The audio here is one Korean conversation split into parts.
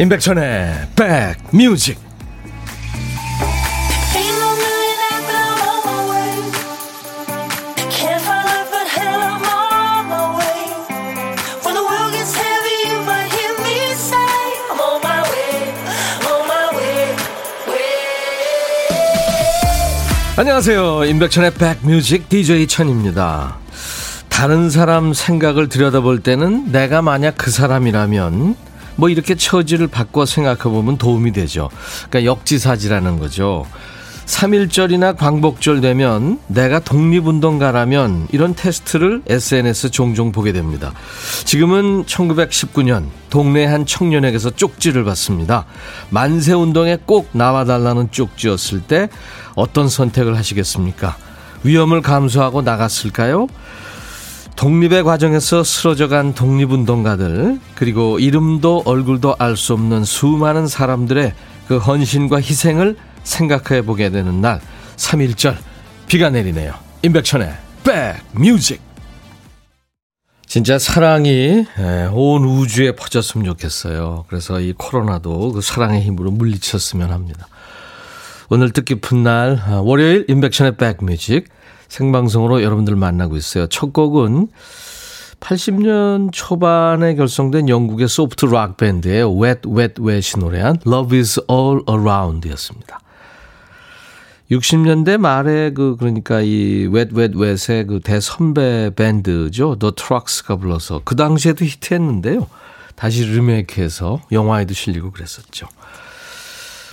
임백천의 백뮤직. 안녕하세요. 임백천의 백뮤직 DJ 천입니다. 다른 사람 생각을 들여다볼 때는 내가 만약 그 사람이라면 뭐 이렇게 처지를 바꿔 생각해 보면 도움이 되죠. 그러니까 역지사지라는 거죠. 3일절이나 광복절 되면 내가 독립운동가라면 이런 테스트를 SNS 종종 보게 됩니다. 지금은 1919년 동네 한 청년에게서 쪽지를 받습니다. 만세운동에 꼭 나와달라는 쪽지였을 때 어떤 선택을 하시겠습니까? 위험을 감수하고 나갔을까요? 독립의 과정에서 쓰러져간 독립운동가들 그리고 이름도 얼굴도 알 수 없는 수많은 사람들의 그 헌신과 희생을 생각해 보게 되는 날 3.1절 비가 내리네요. 임백천의 백뮤직 진짜 사랑이 예, 온 우주에 퍼졌으면 좋겠어요. 그래서 이 코로나도 그 사랑의 힘으로 물리쳤으면 합니다. 오늘 뜻깊은 날 아, 월요일 임백천의 백뮤직 생방송으로 여러분들 만나고 있어요. 첫 곡은 80년 초반에 결성된 영국의 소프트 락 밴드의 Wet Wet Wet이 노래한 Love is All Around 였습니다. 60년대 말에 그 그러니까 이 Wet Wet Wet의 그 대선배 밴드죠. The Trucks가 불러서 그 당시에도 히트했는데요. 다시 리메이크해서 영화에도 실리고 그랬었죠.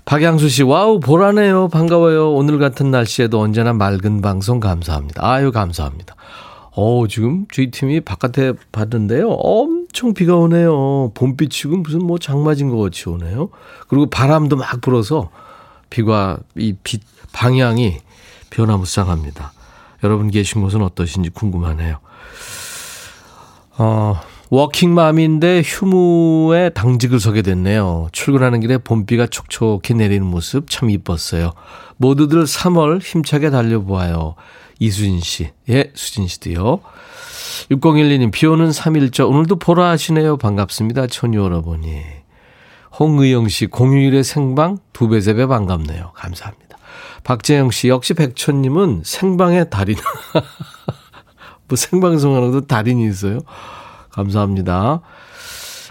박양수 씨, 와우, 보라네요. 반가워요. 오늘 같은 날씨에도 언제나 맑은 방송 감사합니다. 아유, 감사합니다. 어 지금 저희 팀이 바깥에 봤는데요. 엄청 비가 오네요. 봄비 치고 무슨 뭐 장마진 것 같이 오네요. 그리고 바람도 막 불어서 비가, 이 빛, 방향이 변화무쌍합니다. 여러분 계신 곳은 어떠신지 궁금하네요. 어, 워킹맘인데 휴무에 당직을 서게 됐네요. 출근하는 길에 봄비가 촉촉히 내리는 모습 참 이뻤어요. 모두들 3월 힘차게 달려보아요. 이수진 씨. 예, 수진 씨도요. 6012님, 비 오는 3일째. 오늘도 보라 하시네요. 반갑습니다. 천유 여러분이. 홍의영 씨, 공휴일의 생방 두 배, 세 배 반갑네요. 감사합니다. 박재영 씨, 역시 백천님은 생방의 달인. 뭐 생방송하는 것도 달인이 있어요. 감사합니다.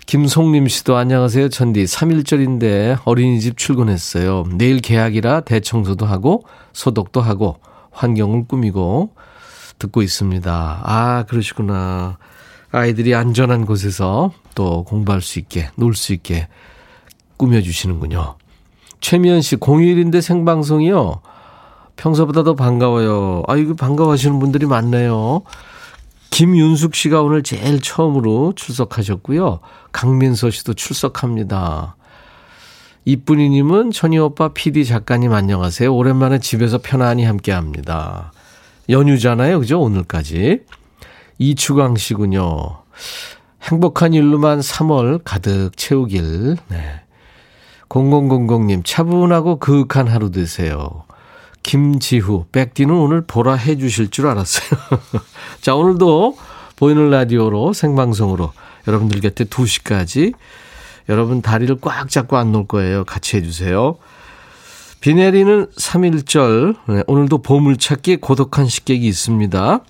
김송림 씨도 안녕하세요. 천디 3일절인데 어린이집 출근했어요. 내일 개학이라 대청소도 하고 소독도 하고 환경을 꾸미고 듣고 있습니다. 아, 그러시구나. 아이들이 안전한 곳에서 또 공부할 수 있게, 놀 수 있게 꾸며주시는군요. 최미연 씨, 공휴일인데 생방송이요? 평소보다 더 반가워요. 아, 이거 반가워하시는 분들이 많네요. 김윤숙 씨가 오늘 제일 처음으로 출석하셨고요. 강민서 씨도 출석합니다. 이쁜이님은 천희 오빠 PD 작가님 안녕하세요. 오랜만에 집에서 편안히 함께 합니다. 연휴잖아요. 그죠? 오늘까지. 이추광 씨군요. 행복한 일로만 3월 가득 채우길. 네. 0000님, 차분하고 그윽한 하루 되세요. 김지후, 백디는 오늘 보라 해 주실 줄 알았어요. 자, 오늘도 보이는 라디오로 생방송으로 여러분들 곁에 2시까지 여러분 다리를 꽉 잡고 안 놓을 거예요. 같이 해주세요. 비 내리는 3일절, 네, 오늘도 보물찾기 고독한 식객이 있습니다.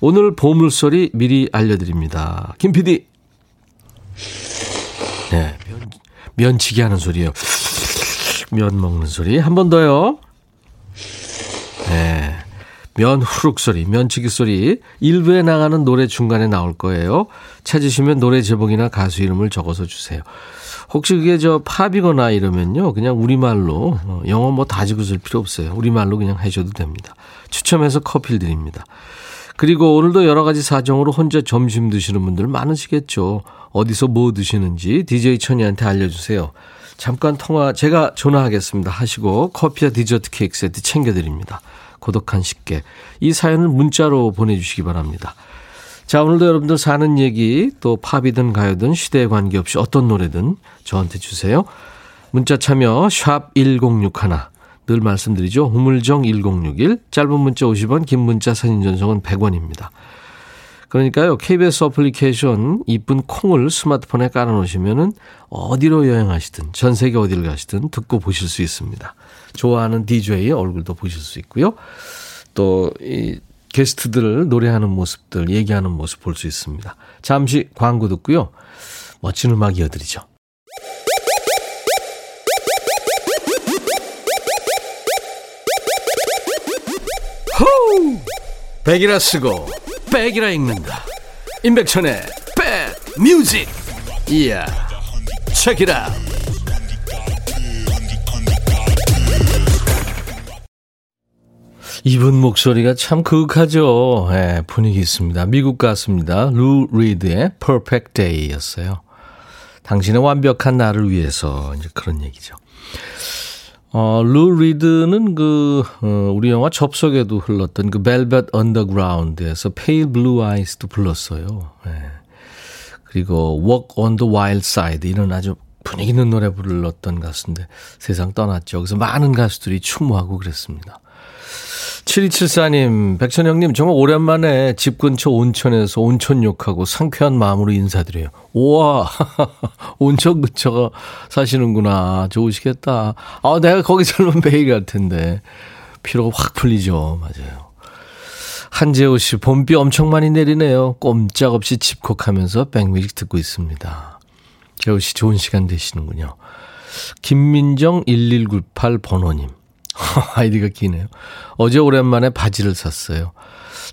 오늘 보물소리 미리 알려드립니다. 김 PD. 네, 면, 면치기 하는 소리예요. 면 먹는 소리. 한 번 더요. 네. 면 후룩 소리, 면치기 소리 일부에 나가는 노래 중간에 나올 거예요. 찾으시면 노래 제목이나 가수 이름을 적어서 주세요. 혹시 그게 저 팝이거나 이러면요. 그냥 우리말로 어, 영어 뭐 다지고 쓸 필요 없어요. 우리말로 그냥 하셔도 됩니다. 추첨해서 커피를 드립니다. 그리고 오늘도 여러 가지 사정으로 혼자 점심 드시는 분들 많으시겠죠. 어디서 뭐 드시는지 DJ 천이한테 알려주세요. 잠깐 통화 제가 전화하겠습니다 하시고 커피와 디저트 케이크 세트 챙겨드립니다. 고독한 식객. 이 사연을 문자로 보내주시기 바랍니다. 자, 오늘도 여러분들 사는 얘기, 또 팝이든 가요든 시대에 관계없이 어떤 노래든 저한테 주세요. 문자 참여, 샵 1061. 늘 말씀드리죠. 우물정 1061. 짧은 문자 50원, 긴 문자 사진 전송은 100원입니다. 그러니까요, KBS 어플리케이션 이쁜 콩을 스마트폰에 깔아놓으시면은 어디로 여행하시든 전 세계 어디를 가시든 듣고 보실 수 있습니다. 좋아하는 DJ의 얼굴도 보실 수 있고요. 또, 이 게스트들 노래하는 모습들, 얘기하는 모습 볼 수 있습니다. 잠시 광고 듣고요. 멋진 음악 이어드리죠. 호우! 백이라 쓰고 백이라 읽는다. 임백천의 백 뮤직. 이야. 책이라. 이분 목소리가 참 그윽하죠. 네, 분위기 있습니다. 미국 가수입니다. 루 리드의 Perfect Day였어요. 당신의 완벽한 나를 위해서 이제 그런 얘기죠. 어, 루 리드는 그, 어, 우리 영화 접속에도 흘렀던 그 Velvet Underground에서 Pale Blue Eyes도 불렀어요. 네. 그리고 Walk on the Wild Side 이런 아주 분위기 있는 노래 불렀던 가수인데 세상 떠났죠. 그래서 많은 가수들이 추모하고 그랬습니다. 7274님, 백천영님, 정말 오랜만에 집 근처 온천에서 온천 욕하고 상쾌한 마음으로 인사드려요. 우와, 온천 근처가 사시는구나. 좋으시겠다. 아, 내가 거기 살면 매일 갈 텐데. 피로가 확 풀리죠. 맞아요. 한재호 씨, 봄비 엄청 많이 내리네요. 꼼짝없이 집콕하면서 백뮤직 듣고 있습니다. 재호 씨, 좋은 시간 되시는군요. 김민정 1198 번호님. 아이디가 기네요. 어제 오랜만에 바지를 샀어요.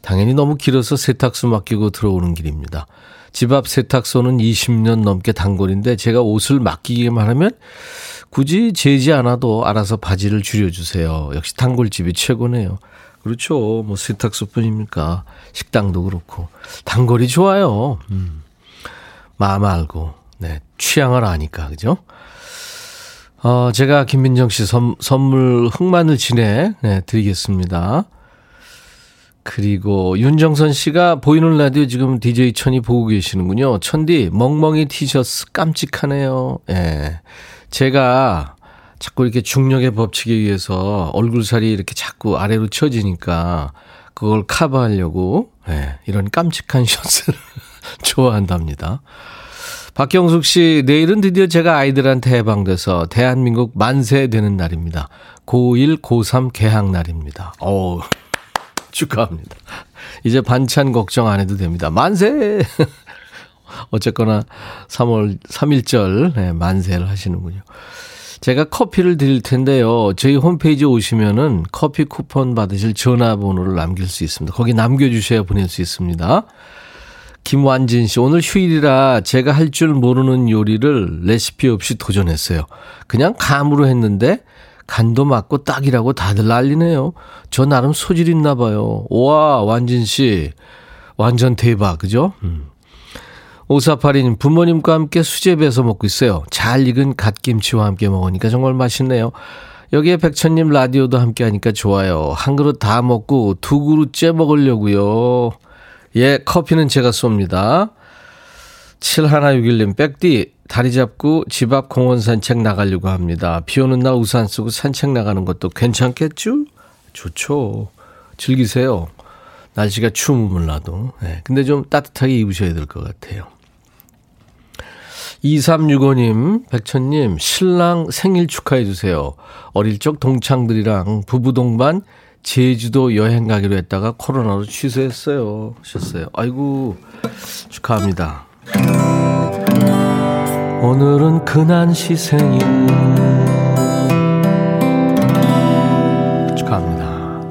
당연히 너무 길어서 세탁소 맡기고 들어오는 길입니다. 집 앞 세탁소는 20년 넘게 단골인데 제가 옷을 맡기기만 하면 굳이 재지 않아도 알아서 바지를 줄여주세요. 역시 단골집이 최고네요. 그렇죠. 뭐 세탁소 뿐입니까. 식당도 그렇고. 단골이 좋아요. 음. 마음 알고, 네. 취향을 아니까, 그죠? 어, 제가 김민정 씨 선, 선물 흑마늘 진해 네, 드리겠습니다. 그리고 윤정선 씨가 보이는 라디오 지금 DJ 천이 보고 계시는군요. 천디, 멍멍이 티셔츠 깜찍하네요. 예. 네. 제가 자꾸 이렇게 중력의 법칙에 의해서 얼굴살이 이렇게 자꾸 아래로 쳐지니까 그걸 커버하려고 예, 네, 이런 깜찍한 셔츠를 좋아한답니다. 박경숙 씨, 내일은 드디어 제가 아이들한테 해방돼서 대한민국 만세 되는 날입니다. 고1, 고3 개학 날입니다. 오, 축하합니다. 이제 반찬 걱정 안 해도 됩니다. 만세! 어쨌거나 3월 3일절 네, 만세를 하시는군요. 제가 커피를 드릴 텐데요. 저희 홈페이지 오시면은 커피 쿠폰 받으실 전화번호를 남길 수 있습니다. 거기 남겨주셔야 보낼 수 있습니다. 김완진 씨, 오늘 휴일이라 제가 할 줄 모르는 요리를 레시피 없이 도전했어요. 그냥 감으로 했는데 간도 맞고 딱이라고 다들 난리네요. 저 나름 소질 있나 봐요. 와, 완진 씨. 완전 대박, 그죠? 음. 오사파리님, 부모님과 함께 수제 배서 먹고 있어요. 잘 익은 갓김치와 함께 먹으니까 정말 맛있네요. 여기에 백천님 라디오도 함께 하니까 좋아요. 한 그릇 다 먹고 두 그릇째 먹으려고요. 예, 커피는 제가 쏩니다. 7161님, 백디, 다리 잡고 집 앞 공원 산책 나가려고 합니다. 비 오는 날 우산 쓰고 산책 나가는 것도 괜찮겠죠? 좋죠. 즐기세요. 날씨가 추우면 몰라도. 네, 근데 좀 따뜻하게 입으셔야 될 것 같아요. 2365님, 백천님, 신랑 생일 축하해주세요. 어릴 적 동창들이랑 부부 동반 제주도 여행 가기로 했다가 코로나로 취소했어요. 하셨어요. 아이고, 축하합니다. 오늘은 근한 시 생일. 축하합니다.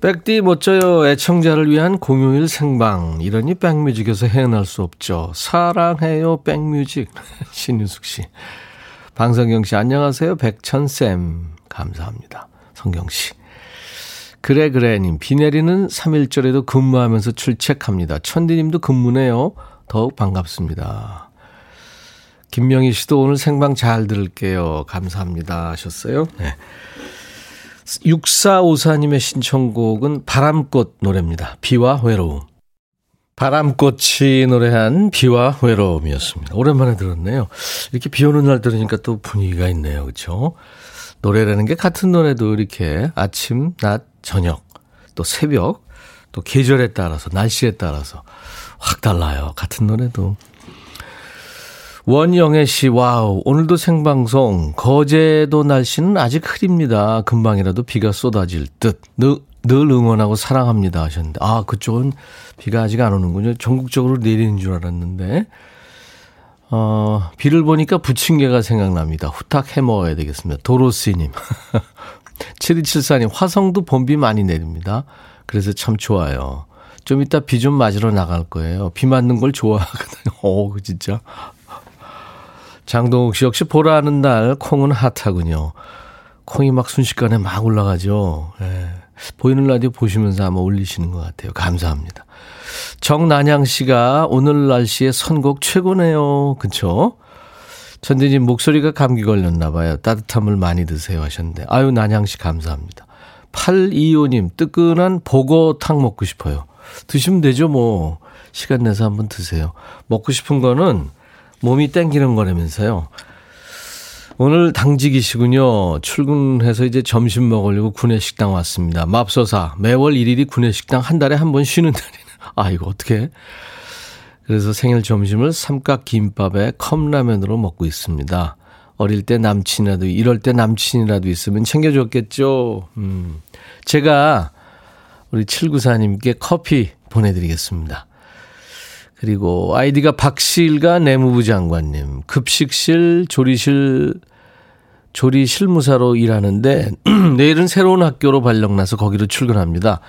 백디 멋져요. 애청자를 위한 공휴일 생방. 이러니 백뮤직에서 헤어날 수 없죠. 사랑해요, 백뮤직. 신유숙 씨. 방성경 씨, 안녕하세요. 백천쌤. 감사합니다. 성경 씨. 그래 그래님 비 내리는 3일절에도 근무하면서 출첵합니다. 천디님도 근무네요. 더욱 반갑습니다. 김명희 씨도 오늘 생방 잘 들을게요. 감사합니다 하셨어요. 네. 6454님의 신청곡은 바람꽃 노래입니다. 비와 외로움. 바람꽃이 노래한 비와 외로움이었습니다. 오랜만에 들었네요. 이렇게 비 오는 날 들으니까 또 분위기가 있네요. 그렇죠? 노래라는 게 같은 노래도 이렇게 아침, 낮, 저녁, 또 새벽, 또 계절에 따라서, 날씨에 따라서 확 달라요. 같은 노래도. 원영애 씨, 와우. 오늘도 생방송. 거제도 날씨는 아직 흐립니다. 금방이라도 비가 쏟아질 듯. 늘, 늘 응원하고 사랑합니다. 하셨는데. 아, 그쪽은 비가 아직 안 오는군요. 전국적으로 내리는 줄 알았는데. 어, 비를 보니까 부침개가 생각납니다. 후딱 해 먹어야 되겠습니다. 도로스님. 7274님, 화성도 봄비 많이 내립니다. 그래서 참 좋아요. 좀 이따 비 좀 맞으러 나갈 거예요. 비 맞는 걸 좋아하거든요. 오, 진짜. 장동욱 씨 역시 보라는 날 콩은 핫하군요. 콩이 막 순식간에 막 올라가죠. 예. 보이는 라디오 보시면서 아마 올리시는 것 같아요. 감사합니다. 정난양 씨가 오늘 날씨에 선곡 최고네요. 그쵸? 천디님 목소리가 감기 걸렸나 봐요. 따뜻한 물 많이 드세요 하셨는데. 아유, 난양 씨 감사합니다. 825님, 뜨끈한 보고탕 먹고 싶어요. 드시면 되죠, 뭐. 시간 내서 한번 드세요. 먹고 싶은 거는 몸이 땡기는 거라면서요. 오늘 당직이시군요. 출근해서 이제 점심 먹으려고 구내식당 왔습니다. 맙소사. 매월 1일이 구내식당 한 달에 한 번 쉬는 날이네. 아, 이거 어떻게 그래서 생일 점심을 삼각김밥에 컵라면으로 먹고 있습니다. 어릴 때 남친이라도, 이럴 때 남친이라도 있으면 챙겨줬겠죠. 음. 제가 우리 794님께 커피 보내드리겠습니다. 그리고 아이디가 박실과 내무부 장관님, 급식실, 조리실, 조리 실무사로 일하는데 내일은 새로운 학교로 발령나서 거기로 출근합니다.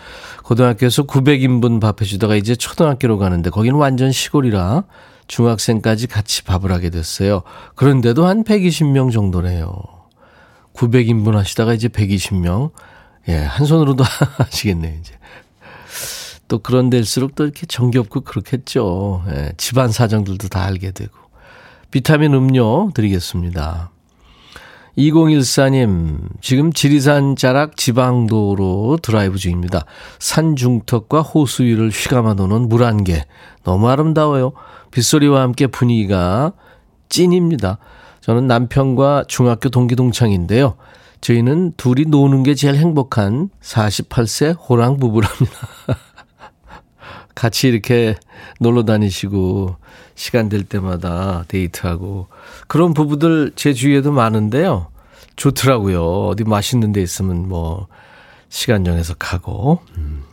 고등학교에서 900인분 밥 해주다가 이제 초등학교로 가는데 거기는 완전 시골이라 중학생까지 같이 밥을 하게 됐어요. 그런데도 한 120명 정도네요. 900인분 하시다가 이제 120명. 예, 한 손으로도 하시겠네요, 이제. 또 그런 데일수록 또 이렇게 정겹고 그렇겠죠. 예, 집안 사정들도 다 알게 되고. 비타민 음료 드리겠습니다. 2014님, 지금 지리산 자락 지방도로 드라이브 중입니다. 산 중턱과 호수 위를 휘감아 도는 물한 개. 너무 아름다워요. 빗소리와 함께 분위기가 찐입니다. 저는 남편과 중학교 동기 동창인데요. 저희는 둘이 노는 게 제일 행복한 48세 호랑 부부랍니다. 같이 이렇게 놀러 다니시고 시간 될 때마다 데이트하고 그런 부부들 제 주위에도 많은데요. 좋더라고요. 어디 맛있는 데 있으면 뭐 시간 정해서 가고. 음.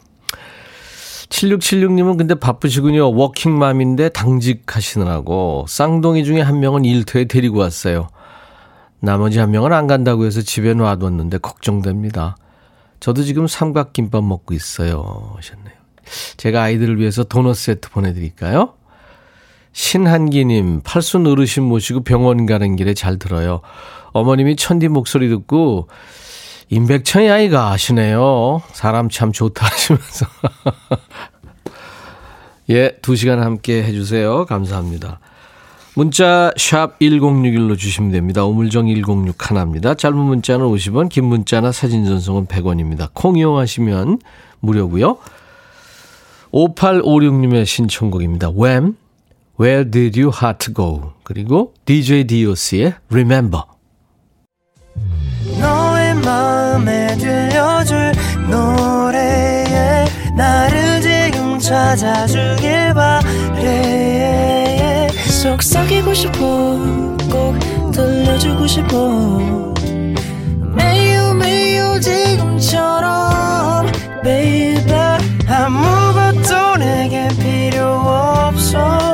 7676님은 근데 바쁘시군요. 워킹맘인데 당직하시느라고 쌍둥이 중에 한 명은 일터에 데리고 왔어요. 나머지 한 명은 안 간다고 해서 집에 놔뒀는데 걱정됩니다. 저도 지금 삼각김밥 먹고 있어요. 하셨네요. 제가 아이들을 위해서 도넛 세트 보내드릴까요? 신한기님, 팔순 어르신 모시고 병원 가는 길에 잘 들어요. 어머님이 천디 목소리 듣고, 임백천이 아이가 아시네요. 사람 참 좋다 하시면서. 예, 두 시간 함께 해주세요. 감사합니다. 문자 샵 1061로 주시면 됩니다. 우물정 106 하나입니다. 짧은 문자는 50원, 긴 문자나 사진 전송은 100원입니다. 콩 이용하시면 무료고요. 5856님의 신청곡입니다. When, Where Did Your Heart Go? 그리고 DJ DOC의 Remember. 너의 마음에 들려줄 노래에 나를 지금 찾아주길 바래 속삭이고 싶어 꼭 들려주고 싶어 매우 매우 지금처럼 baby 아무것도 내게 필요 없어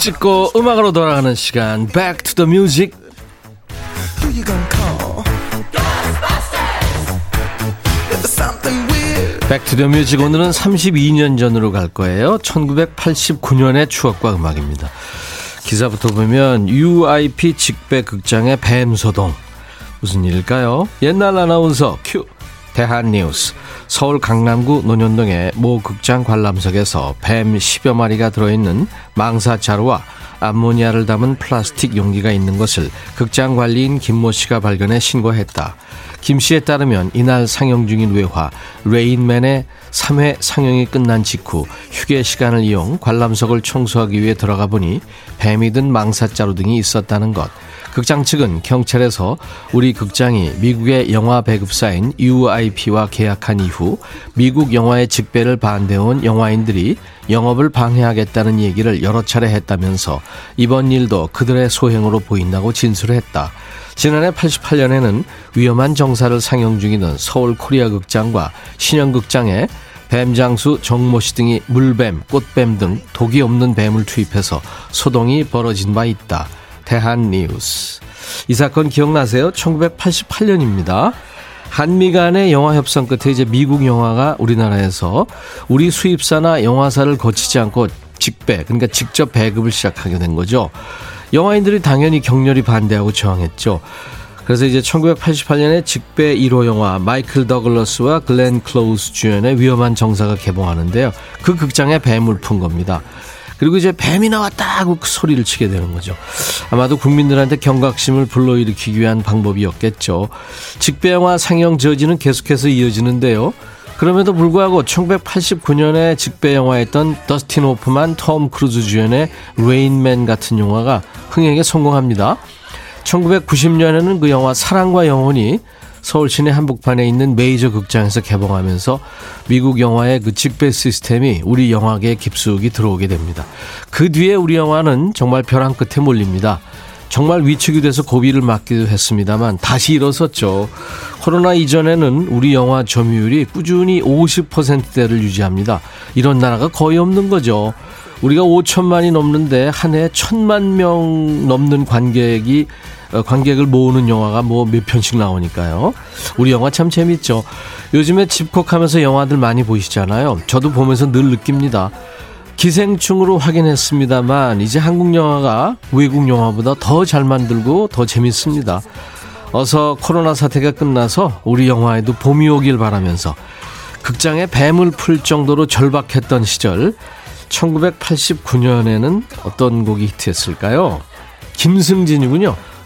찍고 음악으로 돌아가는 시간 Back to the Music Music 오늘은 32년 전으로 갈 거예요 1989년의 추억과 음악입니다 기사부터 보면 UIP 직배 극장의 뱀소동. 무슨 일일까요? 옛날 아나운서 큐. 대한뉴스. 서울 강남구 논현동의 모 극장 관람석에서 뱀 10여 마리가 들어있는 망사자루와 암모니아를 담은 플라스틱 용기가 있는 것을 극장 관리인 김모 씨가 발견해 신고했다. 김 씨에 따르면 이날 상영 중인 외화 레인맨의 3회 상영이 끝난 직후 휴게 시간을 이용 관람석을 청소하기 위해 들어가 보니 뱀이 든 망사자루 등이 있었다는 것. 극장 측은 경찰에서 우리 극장이 미국의 영화 배급사인 UIP와 계약한 이후 미국 영화의 직배를 반대해온 영화인들이 영업을 방해하겠다는 얘기를 여러 차례 했다면서 이번 일도 그들의 소행으로 보인다고 진술했다. 지난해 88년에는 위험한 정사를 상영 중이던 서울 코리아 극장과 신영극장에 뱀장수 정모 씨 등이 물뱀, 꽃뱀 등 독이 없는 뱀을 투입해서 소동이 벌어진 바 있다. 대한 뉴스. 이 사건 기억나세요? 1988년입니다. 한미 간의 영화 협상 끝에 이제 미국 영화가 우리나라에서 우리 수입사나 영화사를 거치지 않고 직배, 그러니까 직접 배급을 시작하게 된 거죠. 영화인들이 당연히 격렬히 반대하고 저항했죠. 그래서 이제 1988년에 직배 1호 영화 마이클 더글러스와 글렌 클로즈 주연의 위험한 정사가 개봉하는데요. 그 극장에 뱀을 푼 겁니다. 그리고 이제 뱀이 나왔다 하고 그 소리를 치게 되는 거죠. 아마도 국민들한테 경각심을 불러일으키기 위한 방법이었겠죠. 직배영화 상영 저지는 계속해서 이어지는데요. 그럼에도 불구하고 1989년에 직배 영화였던 더스틴 호프만 톰 크루즈 주연의 레인맨 같은 영화가 흥행에 성공합니다. 1990년에는 그 영화 사랑과 영혼이 서울 시내 한복판에 있는 메이저 극장에서 개봉하면서 미국 영화의 그 직배 시스템이 우리 영화계에 깊숙이 들어오게 됩니다. 그 뒤에 우리 영화는 정말 벼랑 끝에 몰립니다. 정말 위축이 돼서 고비를 맞기도 했습니다만 다시 일어섰죠. 코로나 이전에는 우리 영화 점유율이 꾸준히 50%대를 유지합니다. 이런 나라가 거의 없는 거죠. 우리가 5천만이 넘는데 한 해 천만 명 넘는 관객이 어, 관객을 모으는 영화가 뭐 몇 편씩 나오니까요. 우리 영화 참 재밌죠. 요즘에 집콕하면서 영화들 많이 보시잖아요. 저도 보면서 늘 느낍니다. 기생충으로 확인했습니다만 이제 한국 영화가 외국 영화보다 더 잘 만들고 더 재밌습니다. 어서 코로나 사태가 끝나서 우리 영화에도 봄이 오길 바라면서 극장에 뱀을 풀 정도로 절박했던 시절 1989년에는 어떤 곡이 히트했을까요? 김승진이군요.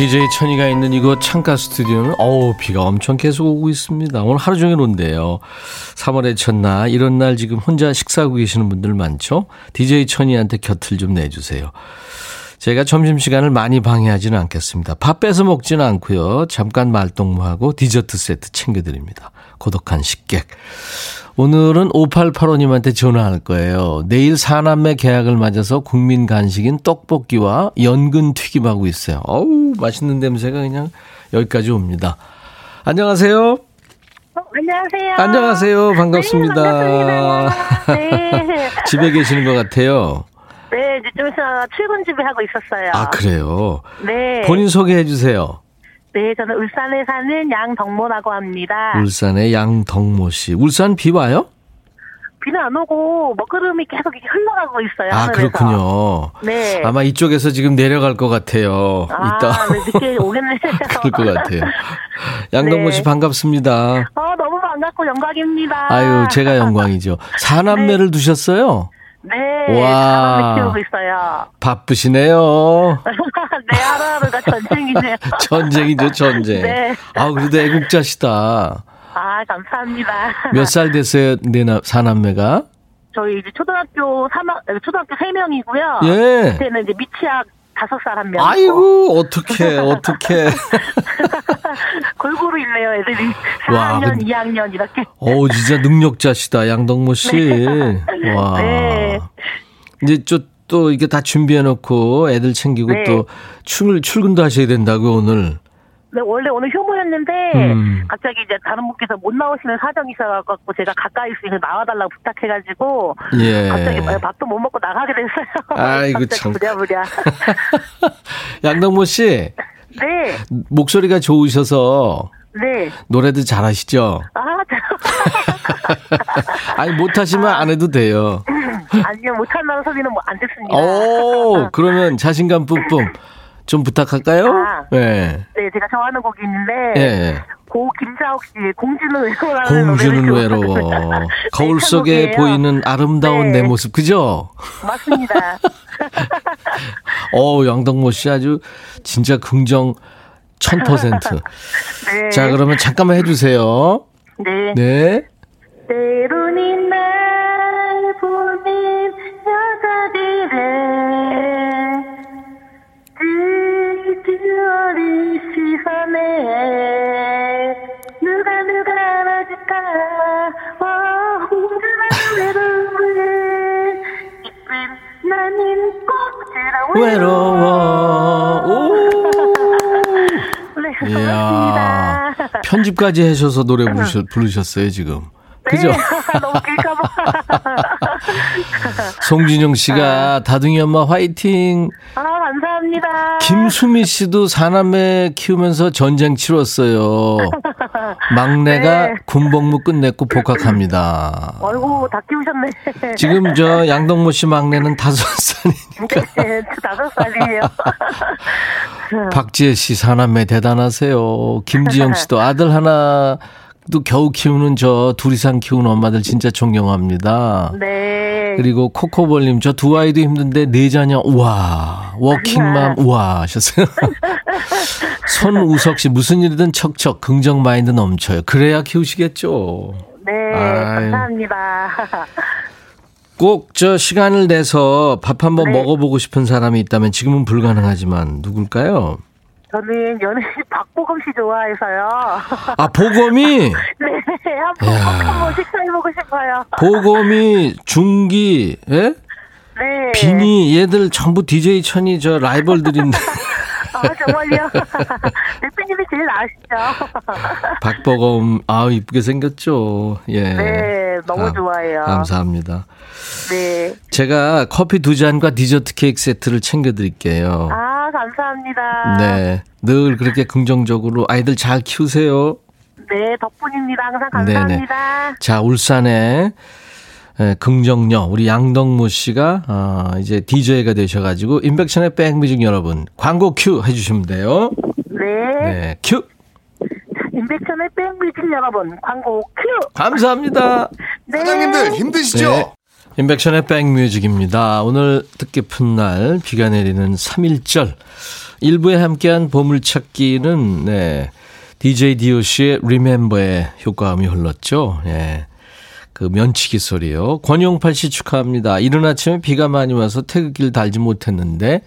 DJ 천이가 있는 이곳 창가 스튜디오는 어우 비가 엄청 계속 오고 있습니다. 오늘 하루 종일 온대요. 3월의 첫날 이런 날 지금 혼자 식사하고 계시는 분들 많죠? DJ 천이한테 곁을 좀 내주세요. 제가 점심시간을 많이 방해하지는 않겠습니다. 밥 빼서 먹지는 않고요. 잠깐 말동무하고 디저트 세트 챙겨드립니다. 고독한 식객. 오늘은 5885님한테 전화할 거예요. 내일 사남매 계약을 맞아서 국민 간식인 떡볶이와 연근 튀김하고 있어요. 어우, 맛있는 냄새가 그냥 여기까지 옵니다. 안녕하세요. 어, 안녕하세요. 안녕하세요. 반갑습니다. 네, 반갑습니다. 네. 집에 계시는 것 같아요. 네, 이제 좀 있어 출근 준비하고 있었어요. 아, 그래요? 네. 본인 소개해 주세요. 네, 저는 울산에 사는 양덕모라고 합니다. 울산의 양덕모 씨. 울산 비 와요? 비는 안 오고 먹구름이 계속 이렇게 흘러가고 있어요. 아, 하늘에서. 그렇군요. 네. 아마 이쪽에서 지금 내려갈 것 같아요. 아, 이따. 네, 늦게 오겠네요. 그럴 것 같아요. 양덕모 네. 씨 반갑습니다. 어, 너무 반갑고 영광입니다. 아유, 제가 영광이죠. 사남매를 두셨어요? 네, 와. 키우고 있어요. 바쁘시네요. 네, 하루하루가 전쟁이네요. 전쟁이죠, 전쟁. 네. 아, 그래도 애국자시다. 아, 감사합니다. 몇 살 됐어요, 네 나, 사남매가? 저희 이제 초등학교 3학, 초등학교 3명이고요. 예. 그때는 이제 미취학 5살 한 명. 아이고, 어떡해, 어떡해. 골고루 있네요, 애들이. 와, 4학년, 근데- 2학년 이렇게. 어 진짜 능력자시다, 양덕모 씨. 와. 네. 이제 저, 또 이게 다 준비해놓고 애들 챙기고 네. 또 출, 출근도 하셔야 된다고요, 오늘. 네, 원래 오늘 휴무였는데 음. 갑자기 이제 다른 분께서 못 나오시는 사정이 있어갖고 제가 가까이 있으니까 나와달라고 부탁해가지고 예. 갑자기 밥도 못 먹고 나가게 됐어요. 아이고, 참. 부랴부랴. 양덕모 씨, 네, 목소리가 좋으셔서 네. 노래도 잘하시죠? 아, 아니, 못하시면 안 해도 돼요. 아니요 못한다는 소리는 뭐 안 듣습니다. 오, 그러면 자신감 뿜뿜 좀 부탁할까요? 아. 네. 네, 제가 좋아하는 곡이 있는데 예. 고 김자옥 씨 공주는 외로워라는 공주는 외로워. 거울 네, 속에. 보이는 아름다운 네. 내 모습, 그죠? 맞습니다. 어 양덕모 씨 아주 진짜 긍정 1000%. 네. 자, 그러면 잠깐만 해 주세요. 네. 네. 때로 외로워. 오. 네, 이야. 편집까지 하셔서 노래 부르셨, 부르셨어요, 지금. 그죠? 네. 송진영 씨가 다둥이 엄마 화이팅. 아, 감사합니다. 김수미 씨도 사남매 키우면서 전쟁 치렀어요. 막내가 네. 군복무 끝냈고 복학합니다. 아이고, 다 키우셨네. 지금 저 양덕모 씨 막내는 다섯 살이니까. 네, 저 다섯 살이에요. 박지혜 씨 사남매 대단하세요. 김지영 씨도 아들 하나 도 겨우 키우는 저 둘 이상 키우는 엄마들 진짜 존경합니다. 네. 그리고 코코볼님 저 두 아이도 힘든데 네 자녀 우와 워킹맘 우와 하셨어요. 손우석 씨 무슨 일이든 척척 긍정 마인드 넘쳐요. 그래야 키우시겠죠. 네, 아유. 감사합니다. 꼭 저 시간을 내서 밥 한번 네. 먹어보고 싶은 사람이 있다면 지금은 불가능하지만 누굴까요? 저는 연예인 박보검 씨 좋아해서요. 아 보검이 네, 한번 야. 한번 식사해보고 싶어요. 보검이 중기 예? 네. 비니 얘들 전부 DJ 천이 저 라이벌들인데 아, 정말요? 대표님이 제일 아시죠? 박보검 아 이쁘게 생겼죠. 예. 네, 너무 감- 좋아해요. 감사합니다. 네. 제가 커피 두 잔과 디저트 케이크 세트를 챙겨드릴게요. 아, 감사합니다. 네. 늘 그렇게 긍정적으로 아이들 잘 키우세요. 네, 덕분입니다. 항상 네네. 감사합니다. 자, 울산에 에, 긍정녀 우리 양덕무 씨가 어, 이제 DJ가 되셔가지고 임백천의 백뮤직 여러분 광고 큐 해주시면 돼요. 네. 네, 큐 임백천의 백뮤직 여러분, 광고 큐! 감사합니다. 네. 사장님들 힘드시죠? 네. 임백천의 백뮤직입니다. 오늘 뜻깊은 날 비가 내리는 3일절 일부에 함께한 보물찾기는 네, DJ DOC의 Remember의 효과음이 흘렀죠. 예. 그 면치기 소리요. 권용팔 씨 축하합니다. 이른 아침에 비가 많이 와서 태극기를 달지 못했는데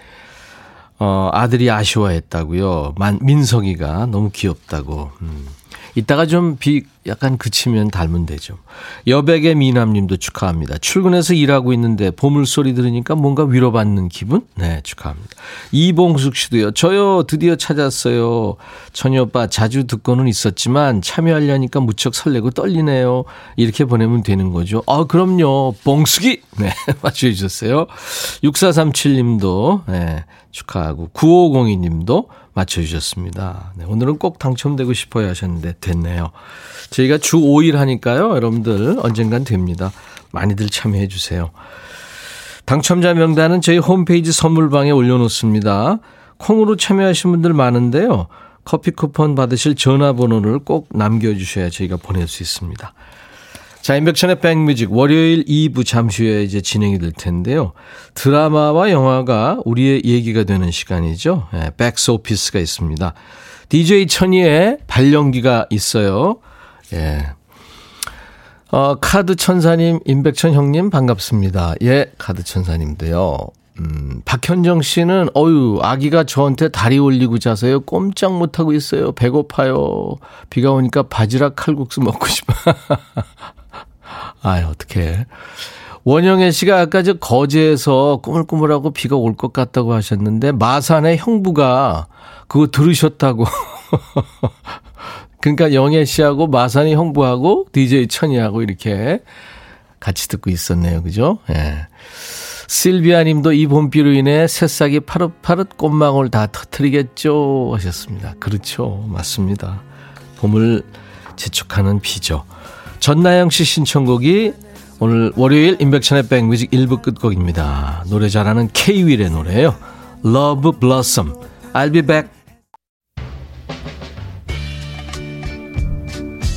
어, 아들이 아쉬워했다고요. 만, 민석이가 너무 귀엽다고. 음. 이따가 좀 비 약간 그치면 닮으면 되죠. 여백의 미남님도 축하합니다. 출근해서 일하고 있는데 보물소리 들으니까 뭔가 위로받는 기분? 네, 축하합니다. 이봉숙 씨도요. 저요, 드디어 찾았어요. 천희 오빠 자주 듣고는 있었지만 참여하려니까 무척 설레고 떨리네요. 이렇게 보내면 되는 거죠. 아, 그럼요. 봉숙이! 네, 맞춰주셨어요. 6437님도, 네, 축하하고. 9502님도 맞춰주셨습니다. 네, 오늘은 꼭 당첨되고 싶어요 하셨는데 됐네요. 저희가 주 5일 하니까요. 여러분들 언젠간 됩니다. 많이들 참여해 주세요. 당첨자 명단은 저희 홈페이지 선물방에 올려놓습니다. 콩으로 참여하신 분들 많은데요. 커피 쿠폰 받으실 전화번호를 꼭 남겨주셔야 저희가 보낼 수 있습니다. 자, 인백션의 백뮤직 월요일 2부 잠시 후에 이제 진행이 될 텐데요. 드라마와 영화가 우리의 얘기가 되는 시간이죠. 예, 백스 오피스가 있습니다. DJ 천이의 발령기가 있어요. 예. 어, 카드 천사님, 임백천 형님 반갑습니다. 예, 카드 천사님도요. 음, 박현정 씨는, 어유 아기가 저한테 다리 올리고 자서요. 꼼짝 못 하고 있어요. 배고파요. 비가 오니까 바지락 칼국수 먹고 싶어. 아유, 어떡해. 원영애 씨가 아까 저 거제에서 꾸물꾸물하고 비가 올 것 같다고 하셨는데, 마산의 형부가 그거 들으셨다고. 그러니까 영애 씨하고 마산의 형부하고 DJ 천이하고 이렇게 같이 듣고 있었네요. 그죠? 예. 네. 실비아 님도 이 봄비로 인해 새싹이 파릇파릇 꽃망울 다 터트리겠죠 하셨습니다. 그렇죠. 맞습니다. 봄을 재촉하는 비죠. 전나영 씨 신청곡이 오늘 월요일 인백천의 백뮤직 1부 끝곡입니다. 노래 잘하는 K-윌의 노래예요. Love Blossom. I'll be back.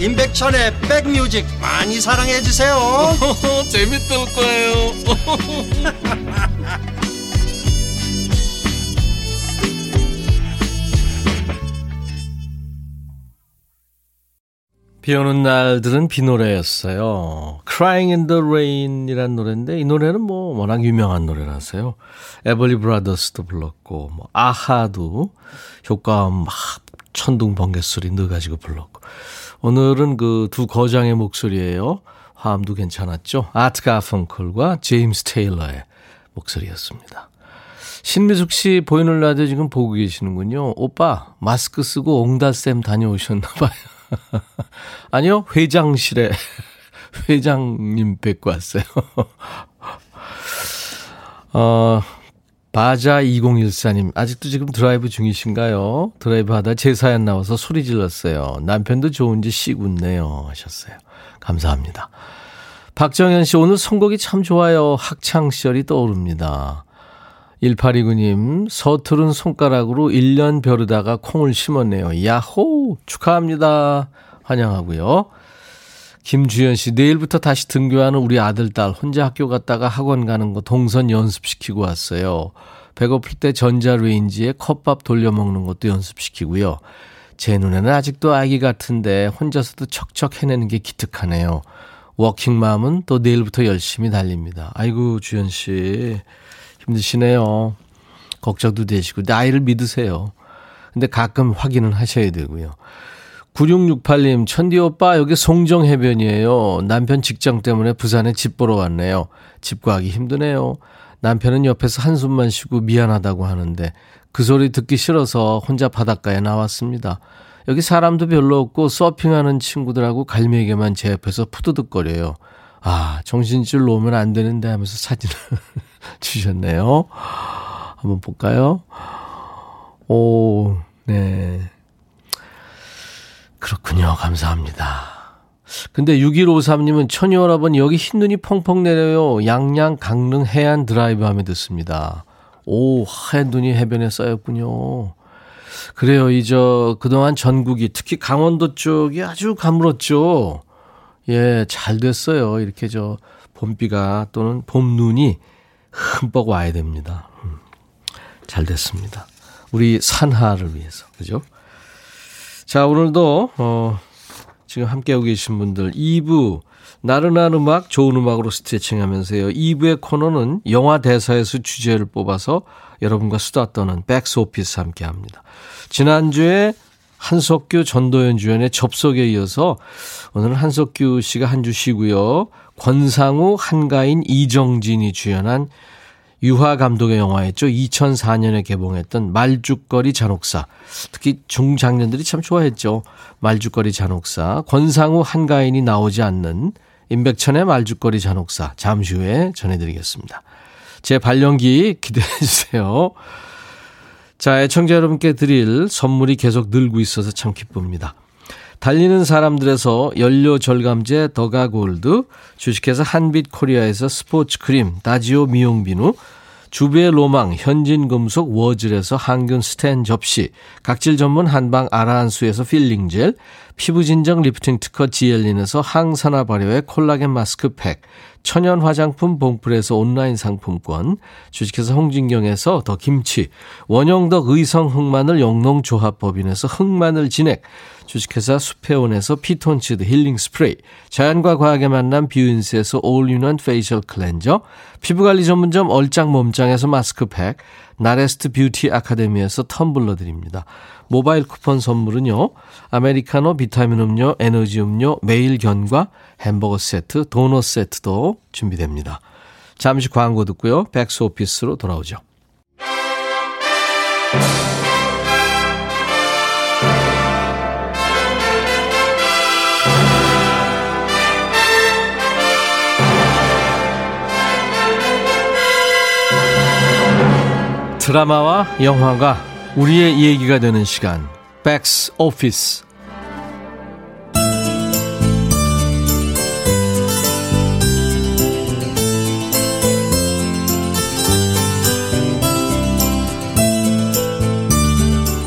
임백천의 백뮤직 많이 사랑해 주세요. 재밌을 거예요. 비 오는 날들은 비 노래였어요. Crying in the Rain이란 노래인데 이 노래는 뭐 워낙 유명한 노래라서요. 에벌리 브라더스도 불렀고 뭐 아하도 효과음 막 천둥 번개 소리 넣어가지고 불렀고 오늘은 그 두 거장의 목소리예요. 화음도 괜찮았죠. 아트 가펑클과 제임스 테일러의 목소리였습니다. 신미숙 씨 보이는 라디오 지금 보고 계시는군요. 오빠 마스크 쓰고 옹달샘 다녀오셨나 봐요. 아니요 회장실에 회장님 뵙고 왔어요. 어, 바자 2014님, 아직도 지금 드라이브 중이신가요? 드라이브 하다 제 사연 나와서 소리 질렀어요. 남편도 좋은지 씩 웃네요. 하셨어요. 감사합니다. 박정현 씨, 오늘 선곡이 참 좋아요. 학창시절이 떠오릅니다. 1829님, 서투른 손가락으로 1년 벼르다가 콩을 심었네요. 야호! 축하합니다. 환영하고요. 김주현 씨, 내일부터 다시 등교하는 우리 아들, 딸, 혼자 학교 갔다가 학원 가는 거 동선 연습시키고 왔어요. 배고플 때 전자레인지에 컵밥 돌려 먹는 것도 연습시키고요. 제 눈에는 아직도 아기 같은데 혼자서도 척척 해내는 게 기특하네요. 워킹맘은 또 내일부터 열심히 달립니다. 아이고, 주현 씨. 힘드시네요. 걱정도 되시고, 나이를 믿으세요. 근데 가끔 확인은 하셔야 되고요. 9668님, 천디 오빠, 여기 송정 해변이에요. 남편 직장 때문에 부산에 집 보러 왔네요. 집 구하기 힘드네요. 남편은 옆에서 한숨만 쉬고 미안하다고 하는데 그 소리 듣기 싫어서 혼자 바닷가에 나왔습니다. 여기 사람도 별로 없고 서핑하는 친구들하고 갈매기만 제 옆에서 푸드득거려요. 아, 정신줄 놓으면 안 되는데 하면서 사진을 주셨네요. 한번 볼까요? 오, 네. 그렇군요. 감사합니다. 근데 6153님은 천이오라버니 여기 흰 눈이 펑펑 내려요. 양양 강릉 해안 드라이브 하며 듣습니다. 오, 하얀 눈이 해변에 쌓였군요. 그래요. 이저 그동안 전국이 특히 강원도 쪽이 아주 가물었죠. 예, 잘 됐어요. 이렇게 저 봄비가 또는 봄눈이 흠뻑 와야 됩니다. 음, 잘 됐습니다. 우리 산하를 위해서. 그죠? 자, 오늘도, 어, 지금 함께하고 계신 분들 2부 나른한 음악 좋은 음악으로 스트레칭 하면서요. 2부의 코너는 영화 대사에서 주제를 뽑아서 여러분과 수다 떠는 백스 오피스 함께 합니다. 지난주에 한석규 전도연 주연의 접속에 이어서 오늘은 한석규 씨가 한 주 쉬고요. 권상우, 한가인, 이정진이 주연한 유화 감독의 영화였죠. 2004년에 개봉했던 말죽거리 잔혹사. 특히 중장년들이 참 좋아했죠. 말죽거리 잔혹사. 권상우 한가인이 나오지 않는 임백천의 말죽거리 잔혹사. 잠시 후에 전해드리겠습니다. 제 발령기 기대해 주세요. 자, 애청자 여러분께 드릴 선물이 계속 늘고 있어서 참 기쁩니다. 달리는 사람들에서 연료 절감제 더가골드, 주식회사 한빛코리아에서 스포츠 크림, 다지오 미용 비누, 주부의 로망 현진금속 워즐에서 항균 스텐 접시, 각질 전문 한방 아라한수에서 필링 젤, 피부진정 리프팅 특허 지엘린에서 항산화 발효의 콜라겐 마스크 팩, 천연 화장품 봉풀에서 온라인 상품권, 주식회사 홍진경에서 더 김치, 원형덕 의성 흑마늘 영농조합법인에서 흑마늘 진액, 주식회사 수페온에서 피톤치드 힐링 스프레이, 자연과 과학의 만남 뷰인스에서 all-in-one facial cleanser, 피부관리 전문점 얼짱 몸짱에서 마스크팩, 나레스트 뷰티 아카데미에서 텀블러 드립니다. 모바일 쿠폰 선물은요. 아메리카노 비타민 음료, 에너지 음료, 매일 견과, 햄버거 세트, 도넛 세트도 준비됩니다. 잠시 광고 듣고요. 백스 오피스로 돌아오죠. 드라마와 영화가 우리의 얘기가 되는 시간 백스 오피스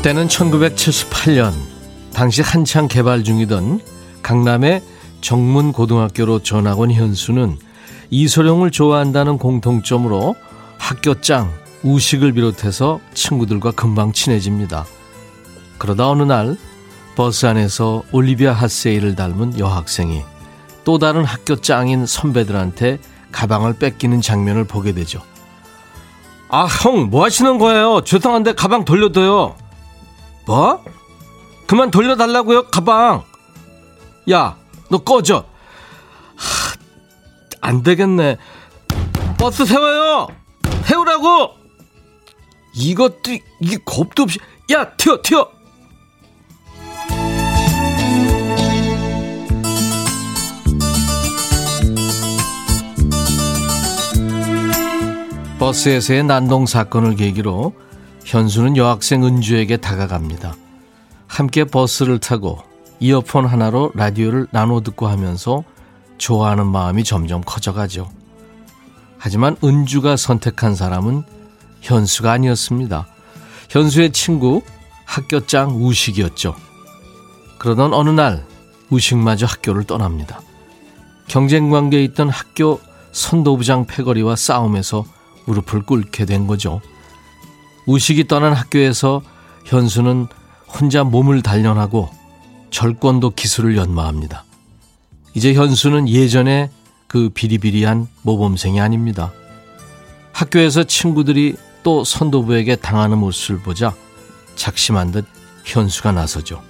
때는 1978년 당시 한창 개발 중이던 강남의 정문고등학교로 전학 온 현수는 이소룡을 좋아한다는 공통점으로 학교짱 우식을 비롯해서 친구들과 금방 친해집니다. 그러다 어느 날 버스 안에서 올리비아 핫세이를 닮은 여학생이 또 다른 학교 짱인 선배들한테 가방을 뺏기는 장면을 보게 되죠. 아, 형, 뭐 하시는 거예요? 죄송한데 가방 돌려둬요. 뭐? 그만 돌려달라고요, 가방. 야, 너 꺼져. 하, 안 되겠네. 버스 세워요! 세우라고! 이것도 이게 겁도 없이 야 튀어 튀어 버스에서의 난동 사건을 계기로 현수는 여학생 은주에게 다가갑니다. 함께 버스를 타고 이어폰 하나로 라디오를 나눠 듣고 하면서 좋아하는 마음이 점점 커져가죠. 하지만 은주가 선택한 사람은 현수가 아니었습니다. 현수의 친구 학교장 우식이었죠. 그러던 어느 날 우식마저 학교를 떠납니다. 경쟁 관계에 있던 학교 선도부장 패거리와 싸움에서 무릎을 꿇게 된 거죠. 우식이 떠난 학교에서 현수는 혼자 몸을 단련하고 절권도 기술을 연마합니다. 이제 현수는 예전에 그 비리비리한 모범생이 아닙니다. 학교에서 친구들이 또 선도부에게 당하는 모습을 보자 작심한 듯 현수가 나서죠.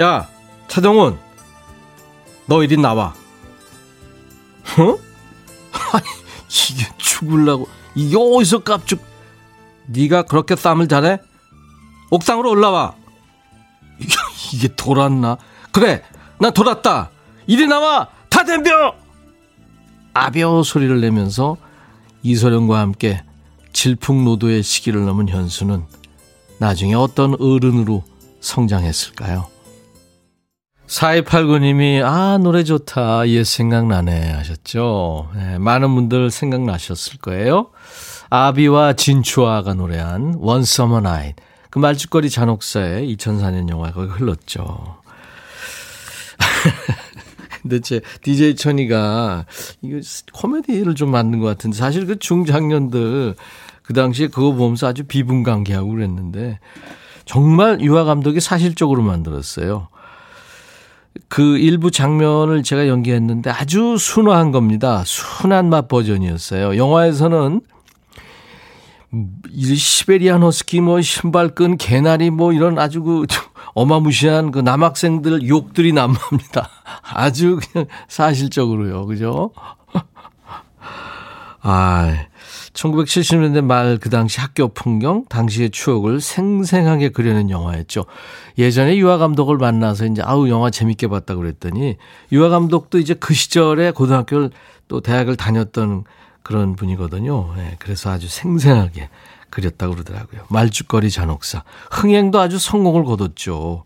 야, 차동훈, 너 이리 나와. 어? 아니, 이게 죽을라고. 이게 어디서 깝죽. 네가 그렇게 쌈을 잘해? 옥상으로 올라와. 이게 돌았나? 그래, 나 돌았다. 이리 나와. 다 덤벼. 아벼 소리를 내면서 이소령과 함께 질풍노도의 시기를 넘은 현수는 나중에 어떤 어른으로 성장했을까요? 4289님이, 아, 노래 좋다. 옛 생각나네. 하셨죠. 네, 많은 분들 생각나셨을 거예요. 아비와 진추아가 노래한 One Summer Night. 그 말죽거리 잔혹사의 2004년 영화가 흘렀죠. 근데 제 DJ 천이가 이거 코미디를 좀 만든 것 같은데 사실 그 중장년들 그 당시에 그거 보면서 아주 비분관계하고 그랬는데 정말 유아 감독이 사실적으로 만들었어요. 그 일부 장면을 제가 연기했는데 아주 순화한 겁니다. 순한 맛 버전이었어요. 영화에서는 이 시베리안 허스키 뭐 신발끈 개나리 뭐 이런 아주 그 어마무시한 그 남학생들 욕들이 난무합니다. 아주 그냥 사실적으로요. 그죠? 아, 1970년대 말 그 당시 학교 풍경, 당시의 추억을 생생하게 그려낸 영화였죠. 예전에 유아 감독을 만나서 이제 아우 영화 재밌게 봤다 그랬더니 유아 감독도 이제 그 시절에 고등학교를 또 대학을 다녔던 그런 분이거든요. 네, 그래서 아주 생생하게 그렸다고 그러더라고요. 말죽거리 잔혹사. 흥행도 아주 성공을 거뒀죠.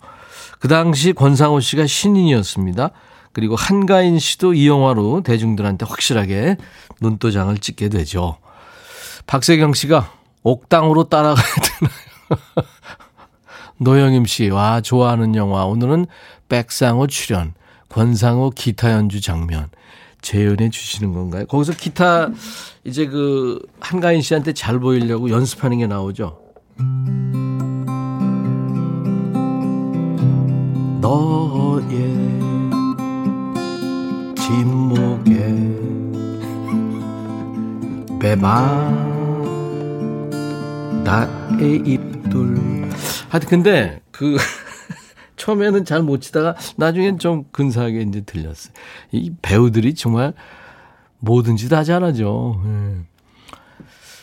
그 당시 권상우 씨가 신인이었습니다. 그리고 한가인 씨도 이 영화로 대중들한테 확실하게 눈도장을 찍게 되죠. 박세경 씨가 옥당으로 따라가야 되나요? 노영임 씨, 와, 좋아하는 영화. 오늘은 백상호 출연, 권상호 기타 연주 장면. 재연해 주시는 건가요? 거기서 기타, 이제 그, 한가인 씨한테 잘 보이려고 연습하는 게 나오죠? 너의 뒷목에 배마 나의 입둘 하여튼 근데 그 처음에는 잘 못 치다가 나중엔 좀 근사하게 이제 들렸어요. 이 배우들이 정말 뭐든지 다 잘하죠. 예.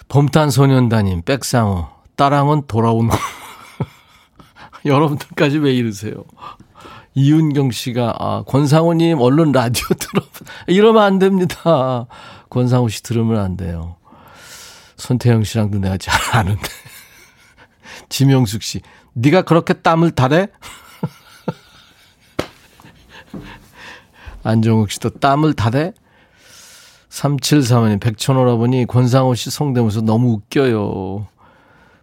봄탄소년단님 백상호 따랑은 돌아온 여러분들까지 왜 이러세요? 이윤경 씨가 아, 권상우님 얼른 라디오 들어 이러면 안 됩니다. 권상우 씨 들으면 안 돼요. 손태영 씨랑도 내가 잘 아는데. 지명숙 씨, 네가 그렇게 땀을 타래? 안정욱 씨도 땀을 타래? 3735님, 백천오라보니 권상우 씨 성대모사 너무 웃겨요.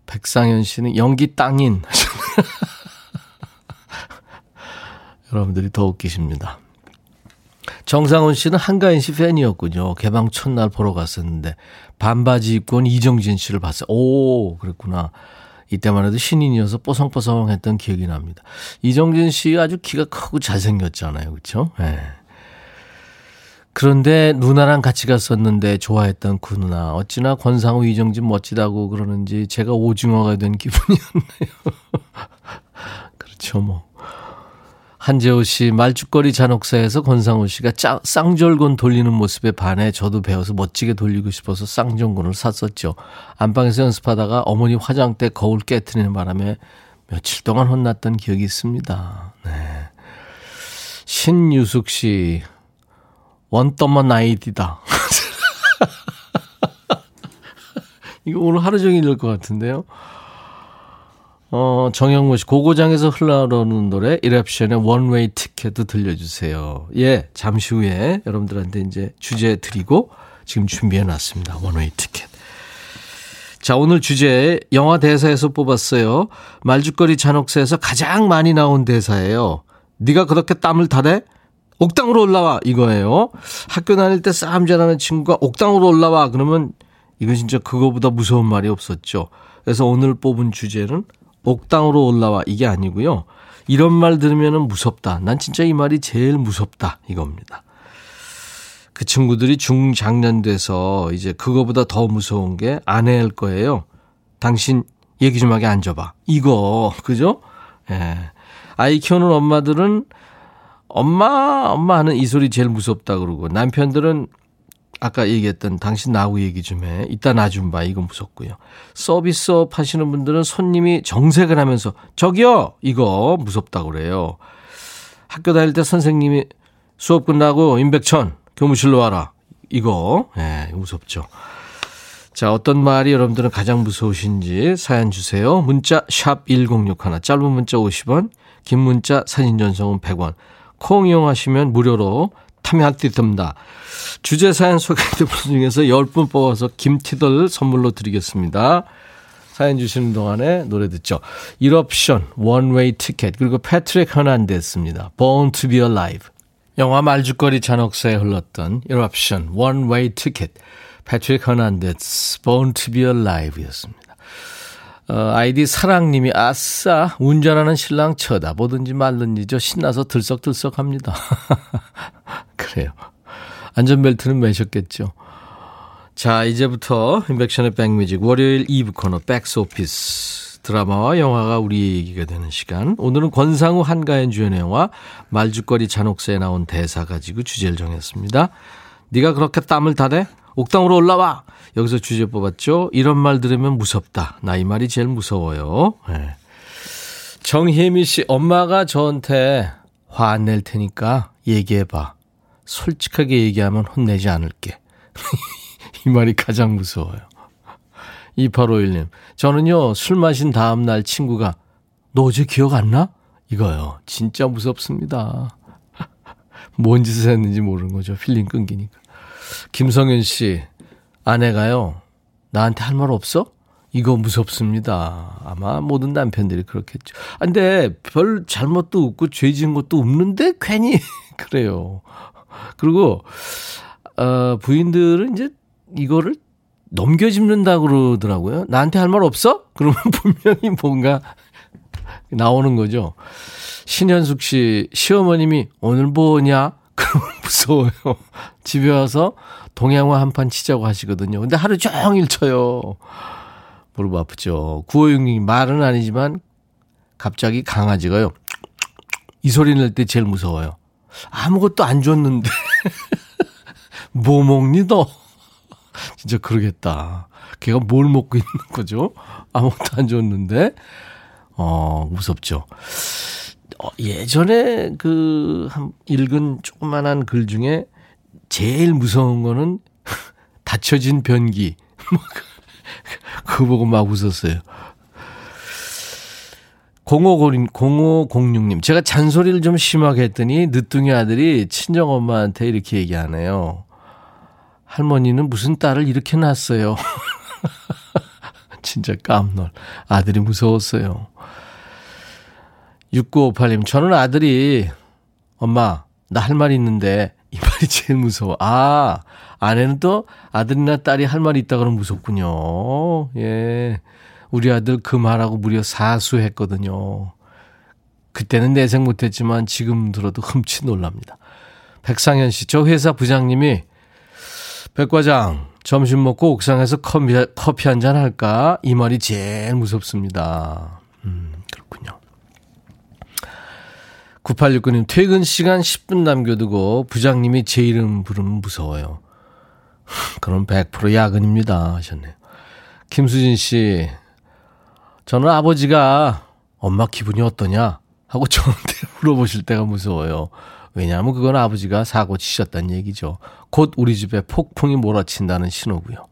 백상현 씨는 연기 땅인. 여러분들이 더 웃기십니다. 정상훈 씨는 한가인 씨 팬이었군요. 개방 첫날 보러 갔었는데 반바지 입고 온 이정진 씨를 봤어요. 오, 그랬구나. 이때만 해도 신인이어서 뽀송뽀송했던 기억이 납니다. 이정진 씨 아주 키가 크고 잘생겼잖아요. 그렇죠? 네. 그런데 누나랑 같이 갔었는데 좋아했던 그 누나 어찌나 권상우 이정진 멋지다고 그러는지 제가 오징어가 된 기분이었네요. 그렇죠 뭐. 한재호 씨 말죽거리 잔혹사에서 권상우 씨가 짜, 쌍절곤 돌리는 모습에 반해 저도 배워서 멋지게 돌리고 싶어서 쌍절곤을 샀었죠. 안방에서 연습하다가 어머니 화장대 거울 깨트리는 바람에 며칠 동안 혼났던 기억이 있습니다. 네. 신유숙 씨 원더만 나이디다. 이거 오늘 하루 종일 읽을 것 같은데요. 어, 정영모 씨, 고고장에서 흘러오는 노래, 이랩션의 원웨이 티켓도 들려주세요. 예, 잠시 후에 여러분들한테 이제 주제 드리고 지금 준비해 놨습니다. 원웨이 티켓. 자, 오늘 주제 영화 대사에서 뽑았어요. 말죽거리 잔혹사에서 가장 많이 나온 대사예요. 네가 그렇게 땀을 타래? 옥당으로 올라와 이거예요. 학교 다닐 때 싸움 잘하는 친구가 옥당으로 올라와 그러면 이건 진짜 그거보다 무서운 말이 없었죠. 그래서 오늘 뽑은 주제는 옥당으로 올라와 이게 아니고요. 이런 말 들으면 무섭다. 난 진짜 이 말이 제일 무섭다. 이겁니다. 그 친구들이 중장년 돼서 이제 그거보다 더 무서운 게 아내일 거예요. 당신 얘기 좀 하게 앉아봐. 이거, 그죠? 예. 아이 키우는 엄마들은 엄마, 엄마 하는 이 소리 제일 무섭다 그러고 남편들은 아까 얘기했던 당신 나하고 얘기 좀 해. 이따 나 좀 봐. 이건 무섭고요. 서비스업 하시는 분들은 손님이 정색을 하면서 저기요! 이거 무섭다 그래요. 학교 다닐 때 선생님이 수업 끝나고 임백천 교무실로 와라. 이거, 예, 네, 무섭죠. 자, 어떤 말이 여러분들은 가장 무서우신지 사연 주세요. 문자 샵 1061, 짧은 문자 50원, 긴 문자 사진 전송은 100원. 콩 이용하시면 무료로 참여할수있습니다 주제 사연 소개된 분 중에서 10분 뽑아서 김티들 선물로 드리겠습니다. 사연 주시는 동안에 노래 듣죠. 이럽션, One Way Ticket, 그리고 패트릭 헤르난데스입니다. Born to be alive. 영화 말죽거리 잔혹사에 흘렀던 이럽션, One Way Ticket, 패트릭 헤르난데스, Born to be alive 였습니다. 어, 아이디 사랑님이 아싸 운전하는 신랑 쳐다보든지 말든지죠 신나서 들썩들썩합니다. 그래요. 안전벨트는 매셨겠죠. 자 이제부터 인백션의 백뮤직 월요일 2부 코너 백스오피스 드라마와 영화가 우리 얘기가 되는 시간. 오늘은 권상우 한가연 주연의 영화 말죽거리 잔혹사에 나온 대사 가지고 주제를 정했습니다. 네가 그렇게 땀을 타대? 옥당으로 올라와! 여기서 주제 뽑았죠. 이런 말 들으면 무섭다. 나 이 말이 제일 무서워요. 네. 정혜미 씨, 엄마가 저한테 화 안 낼 테니까 얘기해봐. 솔직하게 얘기하면 혼내지 않을게. 이 말이 가장 무서워요. 2851님, 저는요, 술 마신 다음날 친구가, 너 어제 기억 안 나? 이거요. 진짜 무섭습니다. 뭔 짓을 했는지 모르는 거죠. 필름 끊기니까. 김성현 씨, 아내가요, 나한테 할 말 없어? 이거 무섭습니다. 아마 모든 남편들이 그렇겠죠. 아, 근데 별 잘못도 없고 죄 지은 것도 없는데 괜히 그래요. 그리고, 어, 부인들은 이제 이거를 넘겨짚는다 그러더라고요. 나한테 할 말 없어? 그러면 분명히 뭔가 나오는 거죠. 신현숙 씨, 시어머님이 오늘 뭐냐? 그러면 무서워요. 집에 와서 동양화 한 판 치자고 하시거든요. 근데 하루 종일 쳐요. 무릎 아프죠. 9566님 말은 아니지만 갑자기 강아지가요. 이 소리 낼 때 제일 무서워요. 아무것도 안 줬는데. 뭐 먹니 너? 진짜 그러겠다. 걔가 뭘 먹고 있는 거죠? 아무것도 안 줬는데. 어, 무섭죠. 어, 예전에 그, 한, 읽은 조그만한 글 중에 제일 무서운 거는 닫혀진 변기. 뭐 그거 보고 막 웃었어요. 0506님, 제가 잔소리를 좀 심하게 했더니 늦둥이 아들이 친정엄마한테 이렇게 얘기하네요. 할머니는 무슨 딸을 이렇게 낳았어요. 진짜 깜놀. 아들이 무서웠어요. 6958님, 저는 아들이, 엄마, 나 할 말 있는데, 이 말이 제일 무서워. 아, 아내는 또 아들이나 딸이 할 말이 있다 그러면 무섭군요. 예. 우리 아들 그 말하고 무려 사수했거든요. 그때는 내생 못했지만 지금 들어도 흠칫 놀랍니다. 백상현 씨, 저 회사 부장님이 백과장, 점심 먹고 옥상에서 커피, 커피 한 잔 할까? 이 말이 제일 무섭습니다. 음, 그렇군요. 9869님, 퇴근 시간 10분 남겨두고 부장님이 제 이름 부르면 무서워요. 그럼 100% 야근입니다. 하셨네요. 김수진 씨, 저는 아버지가 엄마 기분이 어떠냐? 하고 저한테 물어보실 때가 무서워요. 왜냐하면 그건 아버지가 사고 치셨다는 얘기죠. 곧 우리 집에 폭풍이 몰아친다는 신호고요.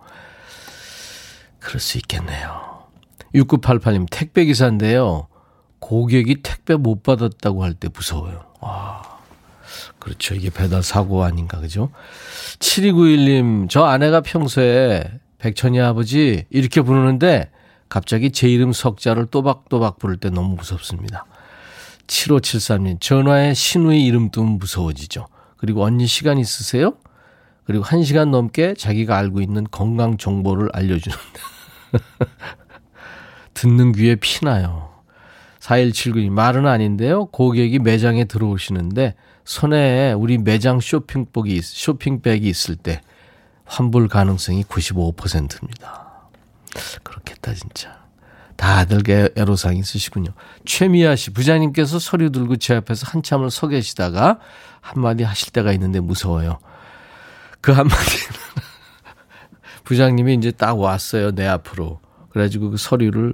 그럴 수 있겠네요. 6988님, 택배 기사인데요. 고객이 택배 못 받았다고 할 때 무서워요. 와. 그렇죠. 이게 배달 사고 아닌가, 그죠? 7291님, 저 아내가 평소에 백천이 아버지 이렇게 부르는데 갑자기 제 이름 석자를 또박또박 부를 때 너무 무섭습니다. 7573님, 전화에 신우의 이름 뜨면 무서워지죠. 그리고 언니 시간 있으세요? 그리고 한 시간 넘게 자기가 알고 있는 건강 정보를 알려주는데. 듣는 귀에 피나요. 4179님, 말은 아닌데요. 고객이 매장에 들어오시는데 손에 우리 매장 쇼핑복이, 쇼핑백이 있을 때 환불 가능성이 95%입니다. 그렇겠다, 진짜. 다들 애로사항 있으시군요. 최미아 씨, 부장님께서 서류 들고 제 앞에서 한참을 서 계시다가 한마디 하실 때가 있는데 무서워요. 그 한마디는 부장님이 이제 딱 왔어요, 내 앞으로. 그래가지고 그 서류를,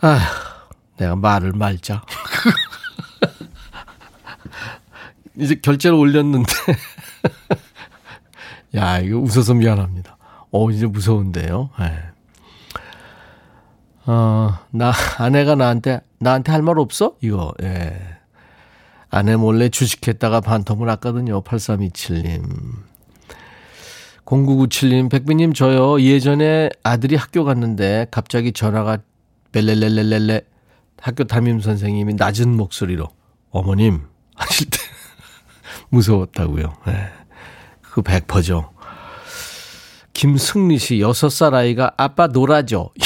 아 내가 말을 말자. 이제 결제를 올렸는데, 야, 이거 웃어서 미안합니다. 어, 이제 무서운데요. 네. 어, 나, 아내가 나한테, 나한테 할 말 없어? 이거, 예. 아내 몰래 주식했다가 반통을 났거든요. 8327님. 0997님, 백비님, 저요. 예전에 아들이 학교 갔는데 갑자기 전화가 벨렐렐렐렐레 학교 담임 선생님이 낮은 목소리로 어머님 하실 때 무서웠다고요. 네. 그거 100%죠. 김승리 씨, 6살 아이가 아빠 놀아줘.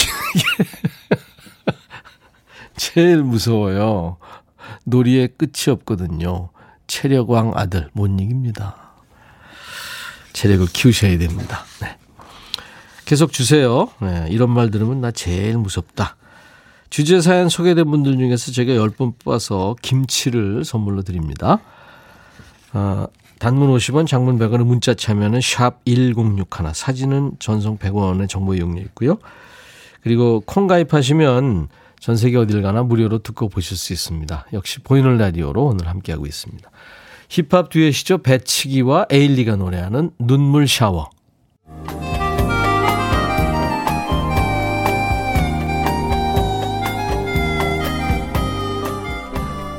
제일 무서워요. 놀이에 끝이 없거든요. 체력왕 아들, 못 이깁니다. 체력을 키우셔야 됩니다. 네. 계속 주세요. 네, 이런 말 들으면 나 제일 무섭다. 주제 사연 소개된 분들 중에서 제가 10분 뽑아서 김치를 선물로 드립니다. 아, 단문 50원, 장문 100원의 문자 참여는 샵 1061, 사진은 전송 100원의 정보 이용료 있고요. 그리고 콩 가입하시면 전 세계 어딜 가나 무료로 듣고 보실 수 있습니다. 역시 보이는 라디오로 오늘 함께하고 있습니다. 힙합 듀엣이죠. 배치기와 에일리가 노래하는 눈물 샤워.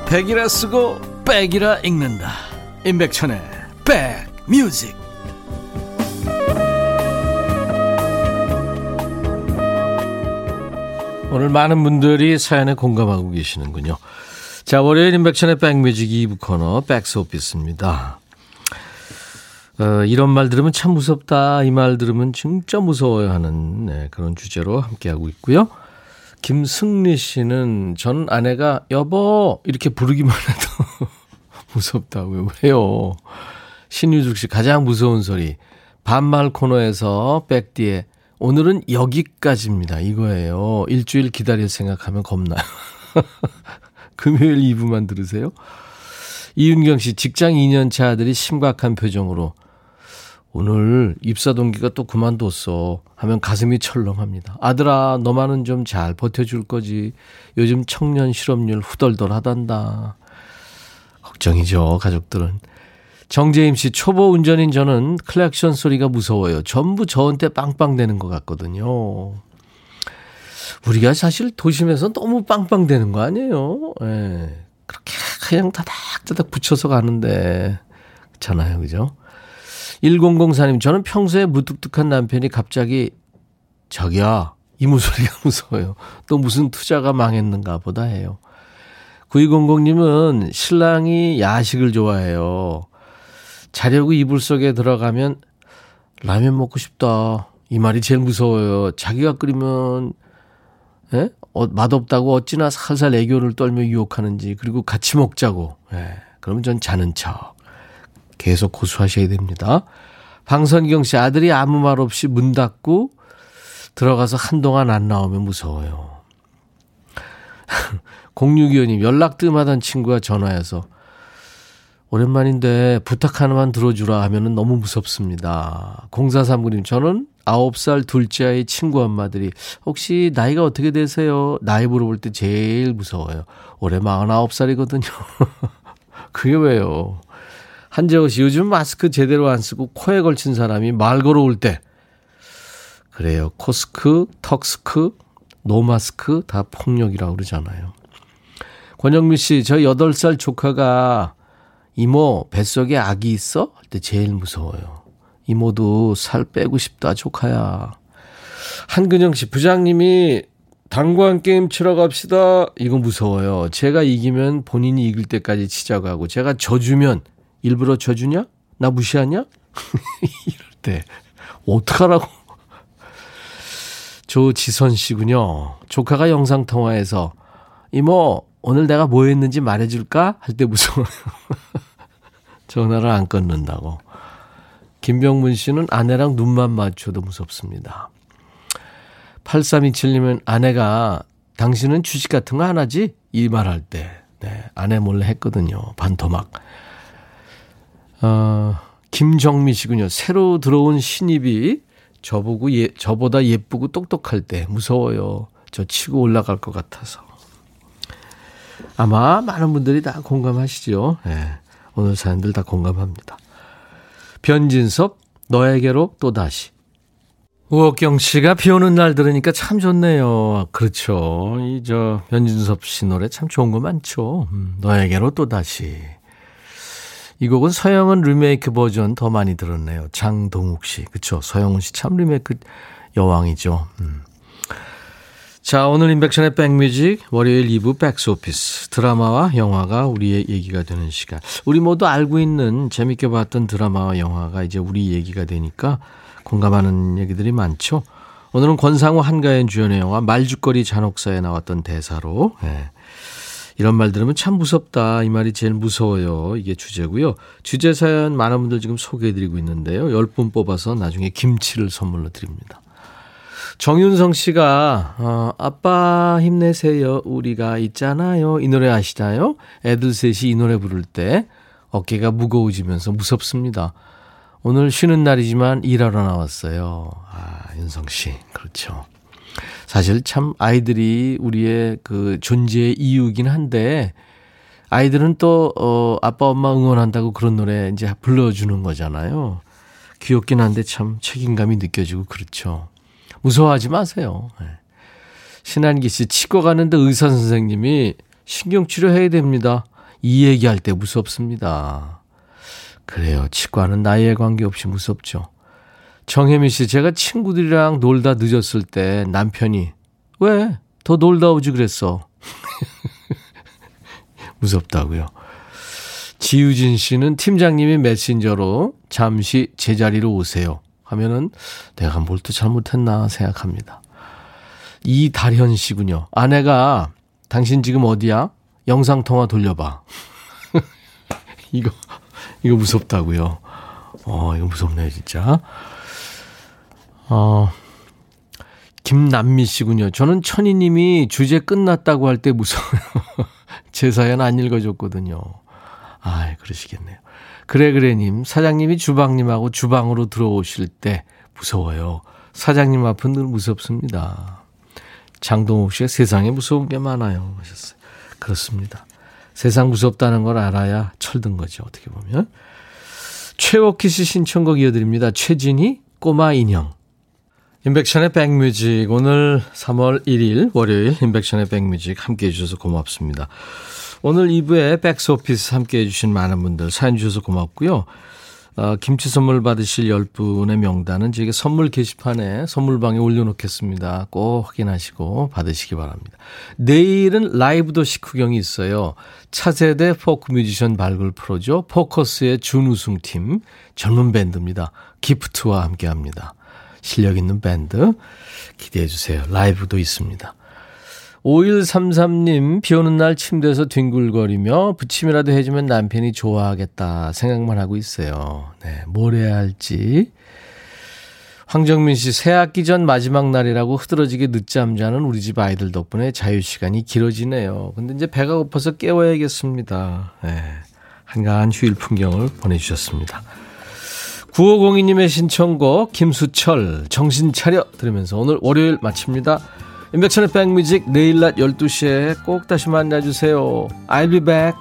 백이라 쓰고 백이라 읽는다. 임백천의 백뮤직. 오늘 많은 분들이 사연에 공감하고 계시는군요. 자, 월요일 인백션의 백뮤직 2부 코너 백스오피스입니다. 어, 이런 말 들으면 참 무섭다. 이 말 들으면 진짜 무서워요 하는 네, 그런 주제로 함께하고 있고요. 김승리 씨는 전 아내가 여보 이렇게 부르기만 해도 무섭다고요. 왜요? 신유숙 씨 가장 무서운 소리. 반말 코너에서 백디에 오늘은 여기까지입니다. 이거예요. 일주일 기다릴 생각하면 겁나요. 금요일 2부만 들으세요. 이윤경 씨, 직장 2년차 아들이 심각한 표정으로 오늘 입사 동기가 또 그만뒀어 하면 가슴이 철렁합니다. 아들아, 너만은 좀 잘 버텨줄 거지. 요즘 청년 실업률 후덜덜 하단다. 걱정이죠, 가족들은. 정재임 씨, 초보 운전인 저는 클락션 소리가 무서워요. 전부 저한테 빵빵대는 것 같거든요. 우리가 사실 도심에서 너무 빵빵대는 거 아니에요? 예. 그렇게 그냥 다닥다닥 붙여서 가는데. 그렇잖아요. 그죠? 1004님, 저는 평소에 무뚝뚝한 남편이 갑자기, 저기야, 이무 소리가 무서워요. 또 무슨 투자가 망했는가 보다 해요. 9200님은 신랑이 야식을 좋아해요. 자려고 이불 속에 들어가면 라면 먹고 싶다. 이 말이 제일 무서워요. 자기가 끓이면 예? 어, 맛없다고 어찌나 살살 애교를 떨며 유혹하는지 그리고 같이 먹자고. 예. 그러면 전 자는 척. 계속 고수하셔야 됩니다. 방선경 씨 아들이 아무 말 없이 문 닫고 들어가서 한동안 안 나오면 무서워요. 0625님 연락 뜸하던 친구가 전화해서 오랜만인데 부탁 하나만 들어주라 하면은 너무 무섭습니다. 0439님, 저는 9살 둘째 아이 친구 엄마들이 혹시 나이가 어떻게 되세요? 나이 물어볼 때 제일 무서워요. 올해 49살이거든요. 그게 왜요? 한재호 씨, 요즘 마스크 제대로 안 쓰고 코에 걸친 사람이 말 걸어올 때. 그래요. 코스크, 턱스크, 노마스크 다 폭력이라고 그러잖아요. 권영미 씨, 저 8살 조카가 이모, 뱃속에 아기 있어? 할 때 제일 무서워요. 이모도 살 빼고 싶다, 조카야. 한근영 씨, 부장님이 당구한 게임 치러 갑시다. 이거 무서워요. 제가 이기면 본인이 이길 때까지 치자고 하고, 제가 져주면 일부러 져주냐? 나 무시하냐? 이럴 때, 어떡하라고. 조지선 씨군요. 조카가 영상통화해서, 이모, 오늘 내가 뭐 했는지 말해줄까? 할 때 무서워요. 전화를 안 끊는다고. 김병문 씨는 아내랑 눈만 맞춰도 무섭습니다. 8327님은 아내가 당신은 주식 같은 거 안 하지? 이 말 할 때. 네, 아내 몰래 했거든요. 반토막. 어, 김정미 씨군요. 새로 들어온 신입이 저보고 예, 저보다 예쁘고 똑똑할 때 무서워요. 저 치고 올라갈 것 같아서. 아마 많은 분들이 다 공감하시죠. 네. 오늘 사연들 다 공감합니다. 변진섭, 너에게로 또다시. 우옥경 씨가 비 오는 날 들으니까 참 좋네요. 그렇죠. 이, 저, 변진섭 씨 노래 참 좋은 거 많죠. 음, 너에게로 또다시. 이 곡은 서영은 리메이크 버전 더 많이 들었네요. 장동욱 씨. 그쵸. 서영은 씨 참 리메이크 여왕이죠. 음. 자, 오늘 임백천의 백뮤직 월요일 2부 백스오피스 드라마와 영화가 우리의 얘기가 되는 시간. 우리 모두 알고 있는 재밌게 봤던 드라마와 영화가 이제 우리 얘기가 되니까 공감하는 얘기들이 많죠. 오늘은 권상우 한가인 주연의 영화 말죽거리 잔혹사에 나왔던 대사로 네. 이런 말 들으면 참 무섭다. 이 말이 제일 무서워요. 이게 주제고요. 주제 사연 많은 분들 지금 소개해드리고 있는데요. 10분 뽑아서 나중에 김치를 선물로 드립니다. 정윤성 씨가 어, 아빠 힘내세요. 우리가 있잖아요. 이 노래 아시나요? 애들 셋이 이 노래 부를 때 어깨가 무거워지면서 무섭습니다. 오늘 쉬는 날이지만 일하러 나왔어요. 아, 윤성 씨. 그렇죠. 사실 참 아이들이 우리의 그 존재의 이유긴 한데 아이들은 또, 어, 아빠, 엄마 응원한다고 그런 노래 이제 불러주는 거잖아요. 귀엽긴 한데 참 책임감이 느껴지고 그렇죠. 무서워하지 마세요. 네. 신한기 씨, 치과 가는데 의사 선생님이 신경치료 해야 됩니다. 이 얘기할 때 무섭습니다. 그래요. 치과는 나이에 관계없이 무섭죠. 정혜미 씨, 제가 친구들이랑 놀다 늦었을 때 남편이, 왜? 더 놀다 오지 그랬어. 무섭다고요. 지유진 씨는 팀장님이 메신저로 잠시 제자리로 오세요. 하면은 내가 뭘 또 잘못했나 생각합니다. 이달현 씨군요. 아내가 당신 지금 어디야? 영상통화 돌려봐. 이거, 이거 무섭다고요. 어, 이거 무섭네요, 진짜. 어, 김남미 씨군요. 저는 천희님이 주제 끝났다고 할 때 무서워요. 제 사연 안 읽어줬거든요. 아, 그러시겠네요. 그래 그래님 사장님이 주방님하고 주방으로 들어오실 때 무서워요. 사장님 앞은 늘 무섭습니다. 장동욱 씨가 세상에 무서운 게 많아요 하셨어요. 그렇습니다. 세상 무섭다는 걸 알아야 철든 거죠. 어떻게 보면. 최옥희 씨 신청곡 이어드립니다. 최진희 꼬마 인형. 인백션의 백뮤직 오늘 3월 1일 월요일 인백션의 백뮤직 함께해 주셔서 고맙습니다. 오늘 2부에 백스오피스 함께해 주신 많은 분들 사연 주셔서 고맙고요. 어, 김치 선물 받으실 10분의 명단은 저희가 선물 게시판에 선물방에 올려놓겠습니다. 꼭 확인하시고 받으시기 바랍니다. 내일은 라이브 도시 구경이 있어요. 차세대 포크 뮤지션 발굴 프로죠. 포커스의 준우승팀 젊은 밴드입니다. 기프트와 함께 합니다. 실력 있는 밴드 기대해 주세요. 라이브도 있습니다. 5133님, 비 오는 날 침대에서 뒹굴거리며 부침이라도 해주면 남편이 좋아하겠다 생각만 하고 있어요. 네, 뭘 해야 할지. 황정민 씨, 새 학기 전 마지막 날이라고 흐드러지게 늦잠 자는 우리 집 아이들 덕분에 자유시간이 길어지네요. 근데 이제 배가 고파서 깨워야겠습니다. 네, 한가한 휴일 풍경을 보내주셨습니다. 9502님의 신청곡 김수철 정신 차려 들으면서 오늘 월요일 마칩니다. 인백천의 백뮤직 내일 낮 12시에 꼭 다시 만나주세요. I'll be back.